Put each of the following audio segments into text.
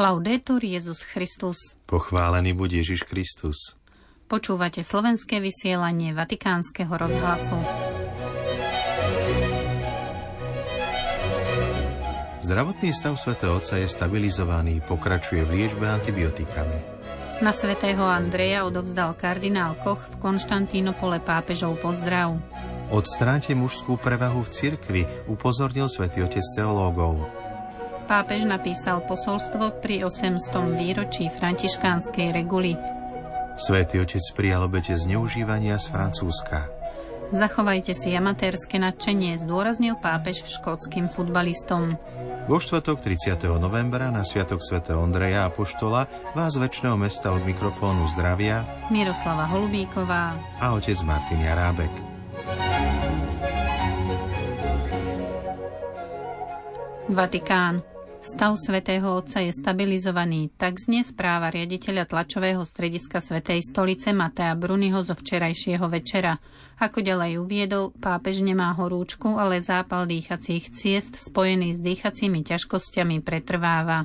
Laudetur Jezus Christus. Pochválený buď Ježiš Kristus. Počúvate slovenské vysielanie Vatikánskeho rozhlasu. Zdravotný stav svätého Otca je stabilizovaný, pokračuje v liečbe antibiotikami. Na svätého Andreja odovzdal kardinál Koch v Konštantínopole pápežov pozdrav. Odstráňte mužskú prevahu v cirkvi, upozornil svätý Otec teológov. Pápež napísal posolstvo pri 800. výročí františkánskej reguly. Svetý otec prijal obete zneužívania z Francúzska. Zachovajte si amatérske nadšenie, zdôraznil pápež škótským futbalistom. Vo štvrtok 30. novembra na Sviatok svätého Ondreja a Poštola vás väčšného mesta od mikrofónu zdravia Miroslava Holubíková a otec Martin Jarábek. Vatikán. Stav svätého Otca je stabilizovaný, tak znie správa riaditeľa tlačového strediska Svetej stolice Matea Bruniho zo včerajšieho večera. Ako ďalej uviedol, pápež nemá horúčku, ale zápal dýchacích ciest spojený s dýchacími ťažkosťami pretrváva.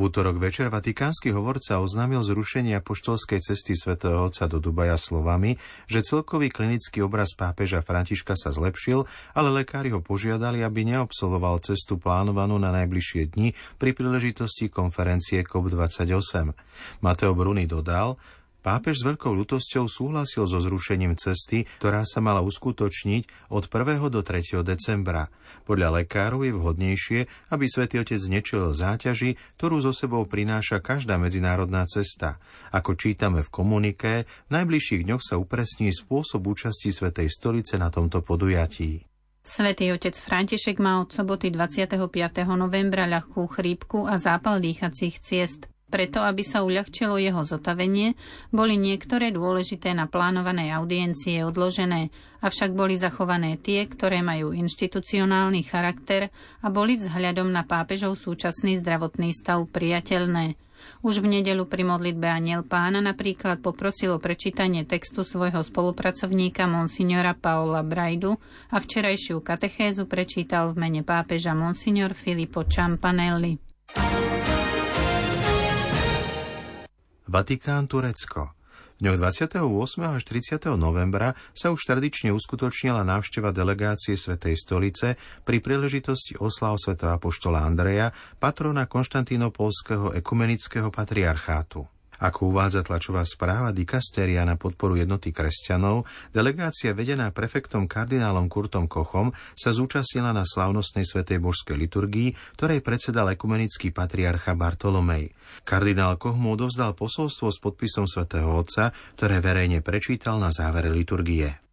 V útorok večer vatikánsky hovorca oznámil zrušenie apoštolskej cesty svätého Otca do Dubaja slovami, že celkový klinický obraz pápeža Františka sa zlepšil, ale lekári ho požiadali, aby neobsoloval cestu plánovanú na najbližšie dni pri príležitosti konferencie COP28. Mateo Bruni dodal, Pápež s veľkou ľutosťou súhlasil so zrušením cesty, ktorá sa mala uskutočniť od 1. do 3. decembra. Podľa lekárov je vhodnejšie, aby svätý Otec nečelil záťaži, ktorú zo sebou prináša každá medzinárodná cesta. Ako čítame v komuniké, v najbližších dňoch sa upresní spôsob účasti Svetej stolice na tomto podujatí. Svetý otec František má od soboty 25. novembra ľahkú chrípku a zápal dýchacích ciest. Preto, aby sa uľahčilo jeho zotavenie, boli niektoré dôležité naplánované audiencie odložené, avšak boli zachované tie, ktoré majú inštitucionálny charakter a boli vzhľadom na pápežov súčasný zdravotný stav priateľné. Už v nedelu pri modlitbe Aniel pána napríklad poprosil o prečítanie textu svojho spolupracovníka monsignora Paola Brajdu a včerajšiu katechézu prečítal v mene pápeža monsignor Filippo Ciampanelli. Vatikán, Turecko. V dňoch 28. až 30. novembra sa už tradične uskutočnila návšteva delegácie Svetej stolice pri príležitosti oslav svätého apoštola Andreja, patrona Konštantínopolského ekumenického patriarchátu. Ako uvádza tlačová správa Dikasteria na podporu jednoty kresťanov, delegácia vedená prefektom kardinálom Kurtom Kochom sa zúčastnila na slavnostnej svetej božskej liturgii, ktorej predsedal ekumenický patriarcha Bartolomej. Kardinál Koch mu odovzdal posolstvo s podpisom svätého Otca, ktoré verejne prečítal na závere liturgie.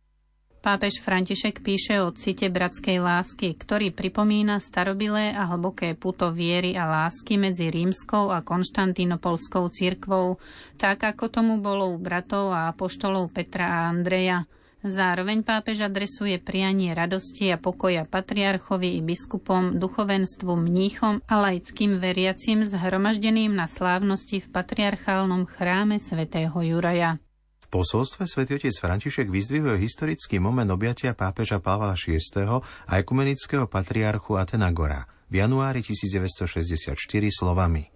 Pápež František píše o cite bratskej lásky, ktorý pripomína starobilé a hlboké puto viery a lásky medzi rímskou a konštantínopolskou cirkvou, tak ako tomu bolo u bratov a apoštolov Petra a Andreja. Zároveň pápež adresuje prianie radosti a pokoja patriarchovi i biskupom, duchovenstvu, mníchom a laickým veriacim zhromaždeným na slávnosti v patriarchálnom chráme svätého Juraja. V posolstve svätý otec František vyzdvihuje historický moment objatia pápeža Pavla VI. a ekumenického patriarchu Atenagora v januári 1964 slovami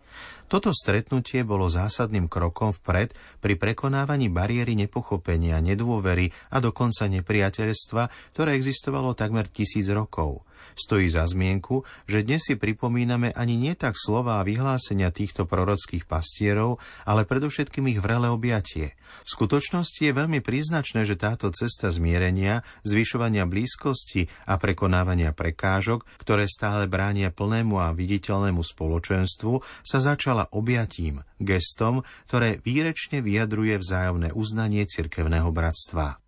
toto stretnutie bolo zásadným krokom vpred pri prekonávaní bariéry nepochopenia, nedôvery a dokonca nepriateľstva, ktoré existovalo takmer tisíc rokov. Stojí za zmienku, že dnes si pripomíname ani nie tak slova a vyhlásenia týchto prorockých pastierov, ale predovšetkým ich vrele objatie. V skutočnosti je veľmi príznačné, že táto cesta zmierenia, zvyšovania blízkosti a prekonávania prekážok, ktoré stále bránia plnému a viditeľnému spoločenstvu, sa začala objatím, gestom, ktoré výrečne vyjadruje vzájomné uznanie cirkevného bratstva.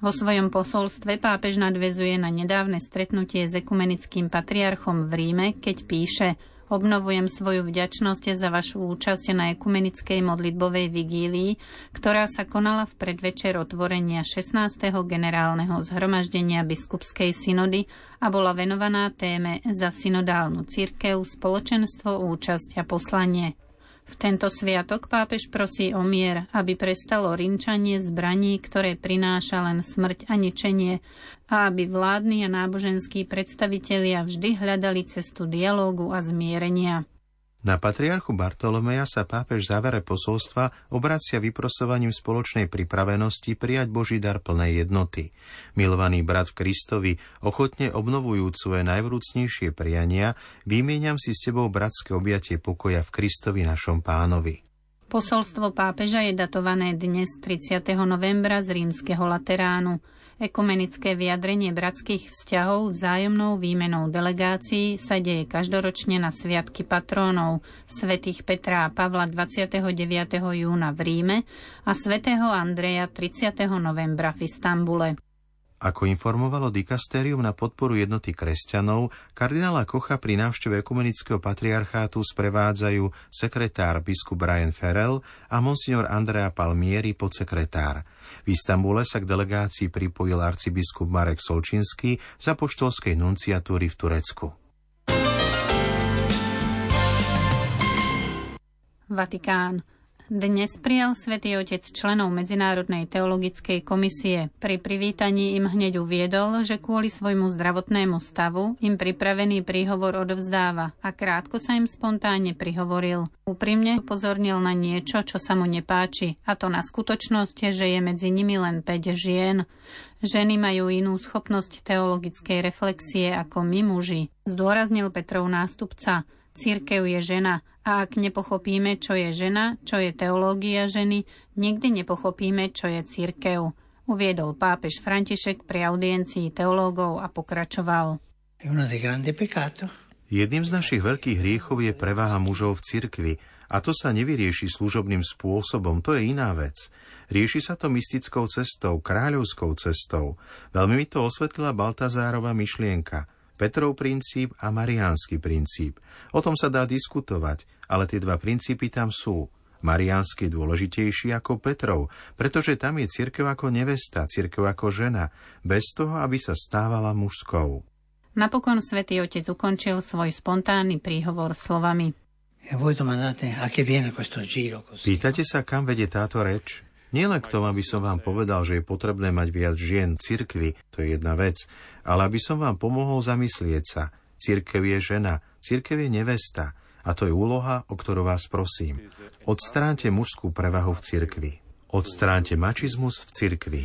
Vo svojom posolstve pápež nadvezuje na nedávne stretnutie s ekumenickým patriarchom v Ríme, keď píše Obnovujem svoju vďačnosť za vašu účasť na ekumenickej modlitbovej vigílii, ktorá sa konala v predvečer otvorenia 16. generálneho zhromaždenia biskupskej synody a bola venovaná téme za synodálnu cirkev, spoločenstvo, účasť a poslanie. V tento sviatok pápež prosí o mier, aby prestalo rinčanie zbraní, ktoré prináša len smrť a ničenie, a aby vládni a náboženskí predstavitelia vždy hľadali cestu dialógu a zmierenia. Na patriarchu Bartolomeja sa pápež závere posolstva obracia vyprosovaním spoločnej pripravenosti prijať Boží dar plnej jednoty. Milovaný brat v Kristovi, ochotne obnovujúc svoje najvrúcnejšie priania, vymieňam si s tebou bratské objatie pokoja v Kristovi našom pánovi. Posolstvo pápeža je datované dnes 30. novembra z rímskeho Lateránu. Ekumenické vyjadrenie bratských vzťahov vzájomnou výmenou delegácií sa deje každoročne na sviatky patrónov svätých Petra a Pavla 29. júna v Ríme a svätého Andreja 30. novembra v Istambule. Ako informovalo dikastérium na podporu jednoty kresťanov, kardinála Kocha pri návšteve ekumenického patriarchátu sprevádzajú sekretár biskup Brian Ferrell a monsignor Andrea Palmieri podsekretár. V Istambule sa k delegácii pripojil arcibiskup Marek Solčinský z apoštolskej nunciatúry v Turecku. Vatikán. Dnes prijal svätý Otec členov Medzinárodnej teologickej komisie. Pri privítaní im hneď uviedol, že kvôli svojmu zdravotnému stavu im pripravený príhovor odovzdáva a krátko sa im spontánne prihovoril. Úprimne upozornil na niečo, čo sa mu nepáči, a to na skutočnosť, že je medzi nimi len 5 žien. Ženy majú inú schopnosť teologickej reflexie ako my muži, zdôraznil Petrov nástupca. Církev je žena a ak nepochopíme, čo je žena, čo je teológia ženy, nikdy nepochopíme, čo je církev. Uviedol pápež František pri audiencii teológov a pokračoval. Jedným z našich veľkých hriechov je preváha mužov v cirkvi a to sa nevyrieši služobným spôsobom, to je iná vec. Rieši sa to mystickou cestou, kráľovskou cestou. Veľmi mi to osvetlila Baltazárova myšlienka – Petrov princíp a Mariánsky princíp. O tom sa dá diskutovať, ale tie dva princípy tam sú. Mariánsky je dôležitejší ako Petrov, pretože tam je cirkev ako nevesta, cirkev ako žena, bez toho, aby sa stávala mužskou. Napokon svätý Otec ukončil svoj spontánny príhovor slovami. E Pýtate sa, kam vedie táto reč? Nielen k tomu, aby som vám povedal, že je potrebné mať viac žien v cirkvi, to je jedna vec, ale aby som vám pomohol zamyslieť sa. Cirkev je žena, cirkev je nevesta a to je úloha, o ktorú vás prosím. Odstránte mužskú prevahu v cirkvi. Odstránte mačizmus v cirkvi.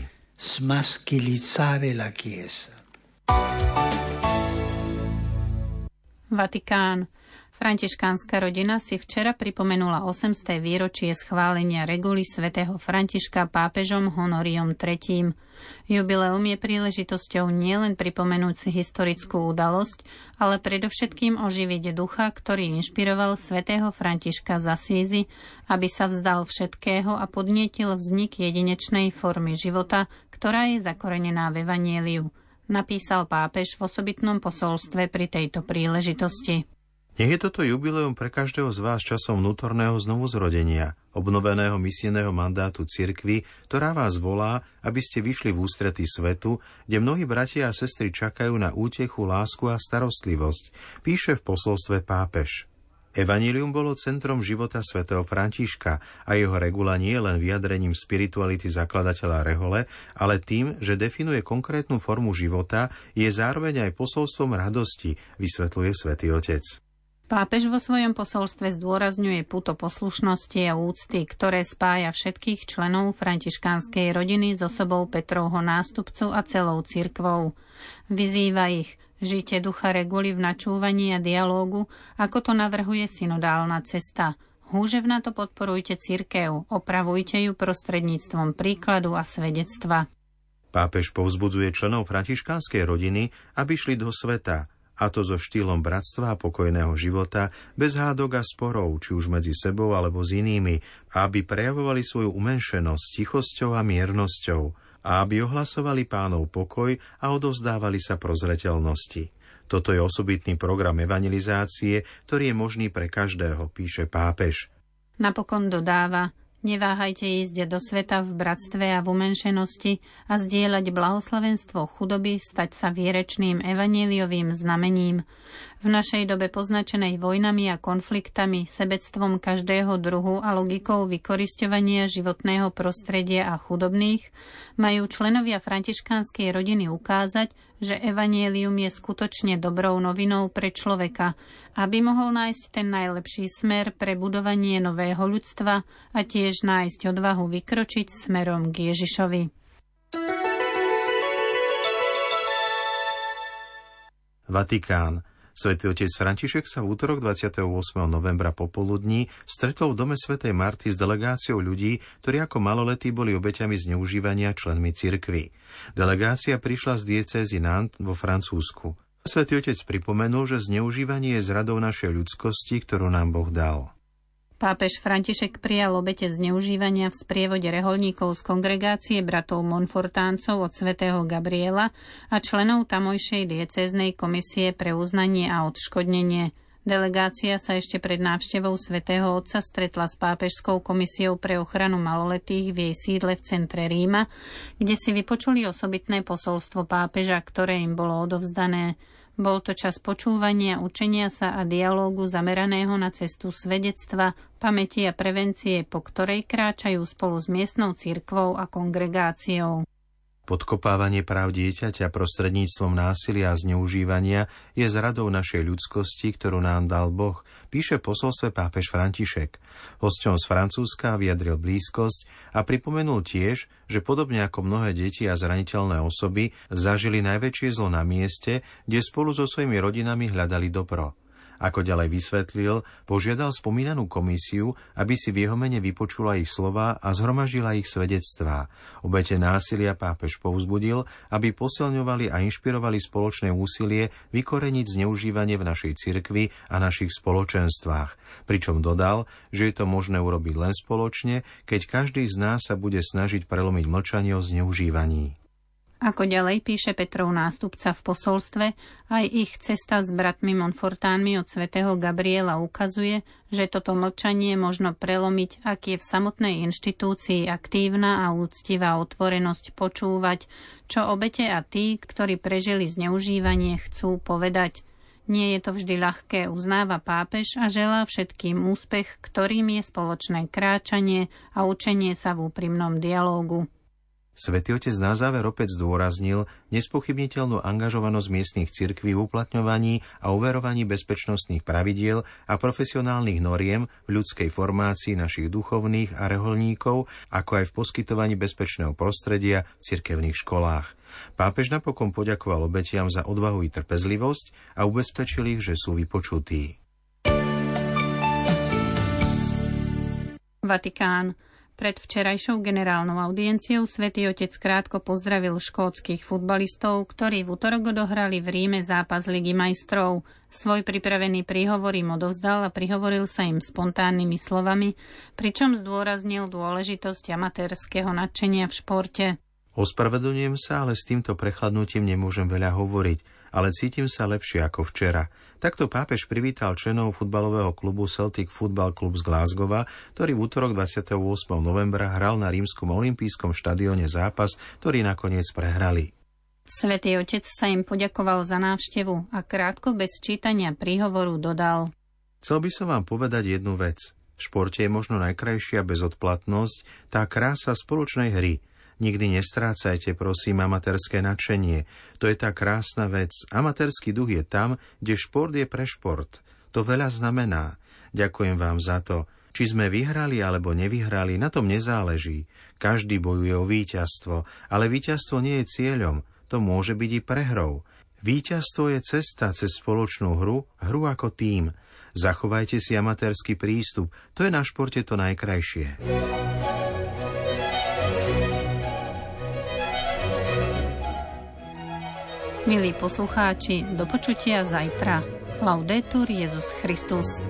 Vatikán. Františkánska rodina si včera pripomenula 800. výročie schválenia reguly svätého Františka pápežom Honoriom III. Jubileum je príležitosťou nielen pripomenúť si historickú udalosť, ale predovšetkým oživiť ducha, ktorý inšpiroval svätého Františka z Asízy, aby sa vzdal všetkého a podnietil vznik jedinečnej formy života, ktorá je zakorenená v Evanieliu napísal pápež v osobitnom posolstve pri tejto príležitosti. Nech je toto jubileum pre každého z vás časom vnútorného znovuzrodenia, obnoveného misijného mandátu cirkvy, ktorá vás volá, aby ste vyšli v ústretí svetu, kde mnohí bratia a sestry čakajú na útechu, lásku a starostlivosť, píše v posolstve pápež. Evangelium bolo centrom života svätého Františka a jeho regula nie je len vyjadrením spirituality zakladateľa Rehole, ale tým, že definuje konkrétnu formu života, je zároveň aj posolstvom radosti, vysvetľuje svätý Otec. Pápež vo svojom posolstve zdôrazňuje puto poslušnosti a úcty, ktoré spája všetkých členov františkánskej rodiny s osobou Petrovho nástupcu a celou cirkvou. Vyzýva ich, žite ducha reguly v načúvaní a dialógu, ako to navrhuje synodálna cesta. Húževna to podporujte cirkev, opravujte ju prostredníctvom príkladu a svedectva. Pápež povzbudzuje členov františkánskej rodiny, aby šli do sveta, a to so štýlom bratstva a pokojného života, bez hádok a sporov, či už medzi sebou alebo s inými, aby prejavovali svoju umenšenosť tichosťou a miernosťou, a aby ohlasovali pánov pokoj a odovzdávali sa prozreteľnosti. Toto je osobitný program evangelizácie, ktorý je možný pre každého, píše pápež. Napokon dodáva, Neváhajte ísť do sveta v bratstve a v umenšenosti a zdieľať blahoslavenstvo chudoby, stať sa vierečným evaníliovým znamením. V našej dobe poznačenej vojnami a konfliktami, sebectvom každého druhu a logikou vykorisťovania životného prostredia a chudobných, majú členovia františkánskej rodiny ukázať, že evanielium je skutočne dobrou novinou pre človeka, aby mohol nájsť ten najlepší smer pre budovanie nového ľudstva a tiež nájsť odvahu vykročiť smerom k Ježišovi. Vatikán. Svetý otec František sa v útorok 28. novembra popoludní stretol v dome svätej Marty s delegáciou ľudí, ktorí ako maloletí boli obeťami zneužívania členmi cirkvy. Delegácia prišla z diecézy Nantes vo Francúzsku. Svetý otec pripomenul, že zneužívanie je zradou našej ľudskosti, ktorú nám Boh dal. Pápež František prijal obete zneužívania v sprievode reholníkov z kongregácie bratov Monfortáncov od svätého Gabriela a členov tamojšej diecéznej komisie pre uznanie a odškodnenie. Delegácia sa ešte pred návštevou svätého Otca stretla s pápežskou komisiou pre ochranu maloletých v jej sídle v centre Ríma, kde si vypočuli osobitné posolstvo pápeža, ktoré im bolo odovzdané. Bol to čas počúvania, učenia sa a dialógu zameraného na cestu svedectva, pamäti a prevencie, po ktorej kráčajú spolu s miestnou cirkvou a kongregáciou. Podkopávanie práv dieťaťa prostredníctvom násilia a zneužívania je zradou našej ľudskosti, ktorú nám dal Boh, píše posolstve pápež František. Hosťom z Francúzska vyjadril blízkosť a pripomenul tiež, že podobne ako mnohé deti a zraniteľné osoby zažili najväčšie zlo na mieste, kde spolu so svojimi rodinami hľadali dobro. Ako ďalej vysvetlil, požiadal spomínanú komisiu, aby si v jeho mene vypočula ich slova a zhromažila ich svedectvá. Obete násilia pápež povzbudil, aby posilňovali a inšpirovali spoločné úsilie vykoreniť zneužívanie v našej cirkvi a našich spoločenstvách. Pričom dodal, že je to možné urobiť len spoločne, keď každý z nás sa bude snažiť prelomiť mlčanie o zneužívaní. Ako ďalej píše Petrov nástupca v posolstve, aj ich cesta s bratmi Monfortánmi od svätého Gabriela ukazuje, že toto mlčanie možno prelomiť, ak je v samotnej inštitúcii aktívna a úctivá otvorenosť počúvať, čo obete a tí, ktorí prežili zneužívanie, chcú povedať. Nie je to vždy ľahké, uznáva pápež a želá všetkým úspech, ktorým je spoločné kráčanie a učenie sa v úprimnom dialógu. Svetý otec na záver opäť zdôraznil nespochybniteľnú angažovanosť miestnych cirkví v uplatňovaní a uverovaní bezpečnostných pravidiel a profesionálnych noriem v ľudskej formácii našich duchovných a reholníkov, ako aj v poskytovaní bezpečného prostredia v cirkevných školách. Pápež napokon poďakoval obetiam za odvahu i trpezlivosť a ubezpečil ich, že sú vypočutí. Vatikán. Pred včerajšou generálnou audienciou svätý Otec krátko pozdravil škótskych futbalistov, ktorí v útorok odohrali v Ríme zápas Ligy majstrov. Svoj pripravený príhovor im odovzdal a prihovoril sa im spontánnymi slovami, pričom zdôraznil dôležitosť amatérskeho nadšenia v športe. Ospravedlňujem sa, ale s týmto prechladnutím nemôžem veľa hovoriť, ale cítim sa lepšie ako včera. Takto pápež privítal členov futbalového klubu Celtic Football Club z Glasgowa, ktorý v útorok 28. novembra hral na rímskom olympijskom štadióne zápas, ktorý nakoniec prehrali. Svetý otec sa im poďakoval za návštevu a krátko bez čítania príhovoru dodal. Chcel by som vám povedať jednu vec. V športe je možno najkrajšia bezodplatnosť, tá krása spoločnej hry – Nikdy nestrácajte, prosím, amatérske nadšenie. To je tá krásna vec. Amatérsky duch je tam, kde šport je pre šport. To veľa znamená. Ďakujem vám za to. Či sme vyhrali alebo nevyhrali, na tom nezáleží. Každý bojuje o víťazstvo, ale víťazstvo nie je cieľom. To môže byť i prehrou. Víťazstvo je cesta cez spoločnú hru, hru ako tým. Zachovajte si amatérsky prístup, to je na športe to najkrajšie. Milí poslucháči, do počutia zajtra. Laudetur Jezus Christus.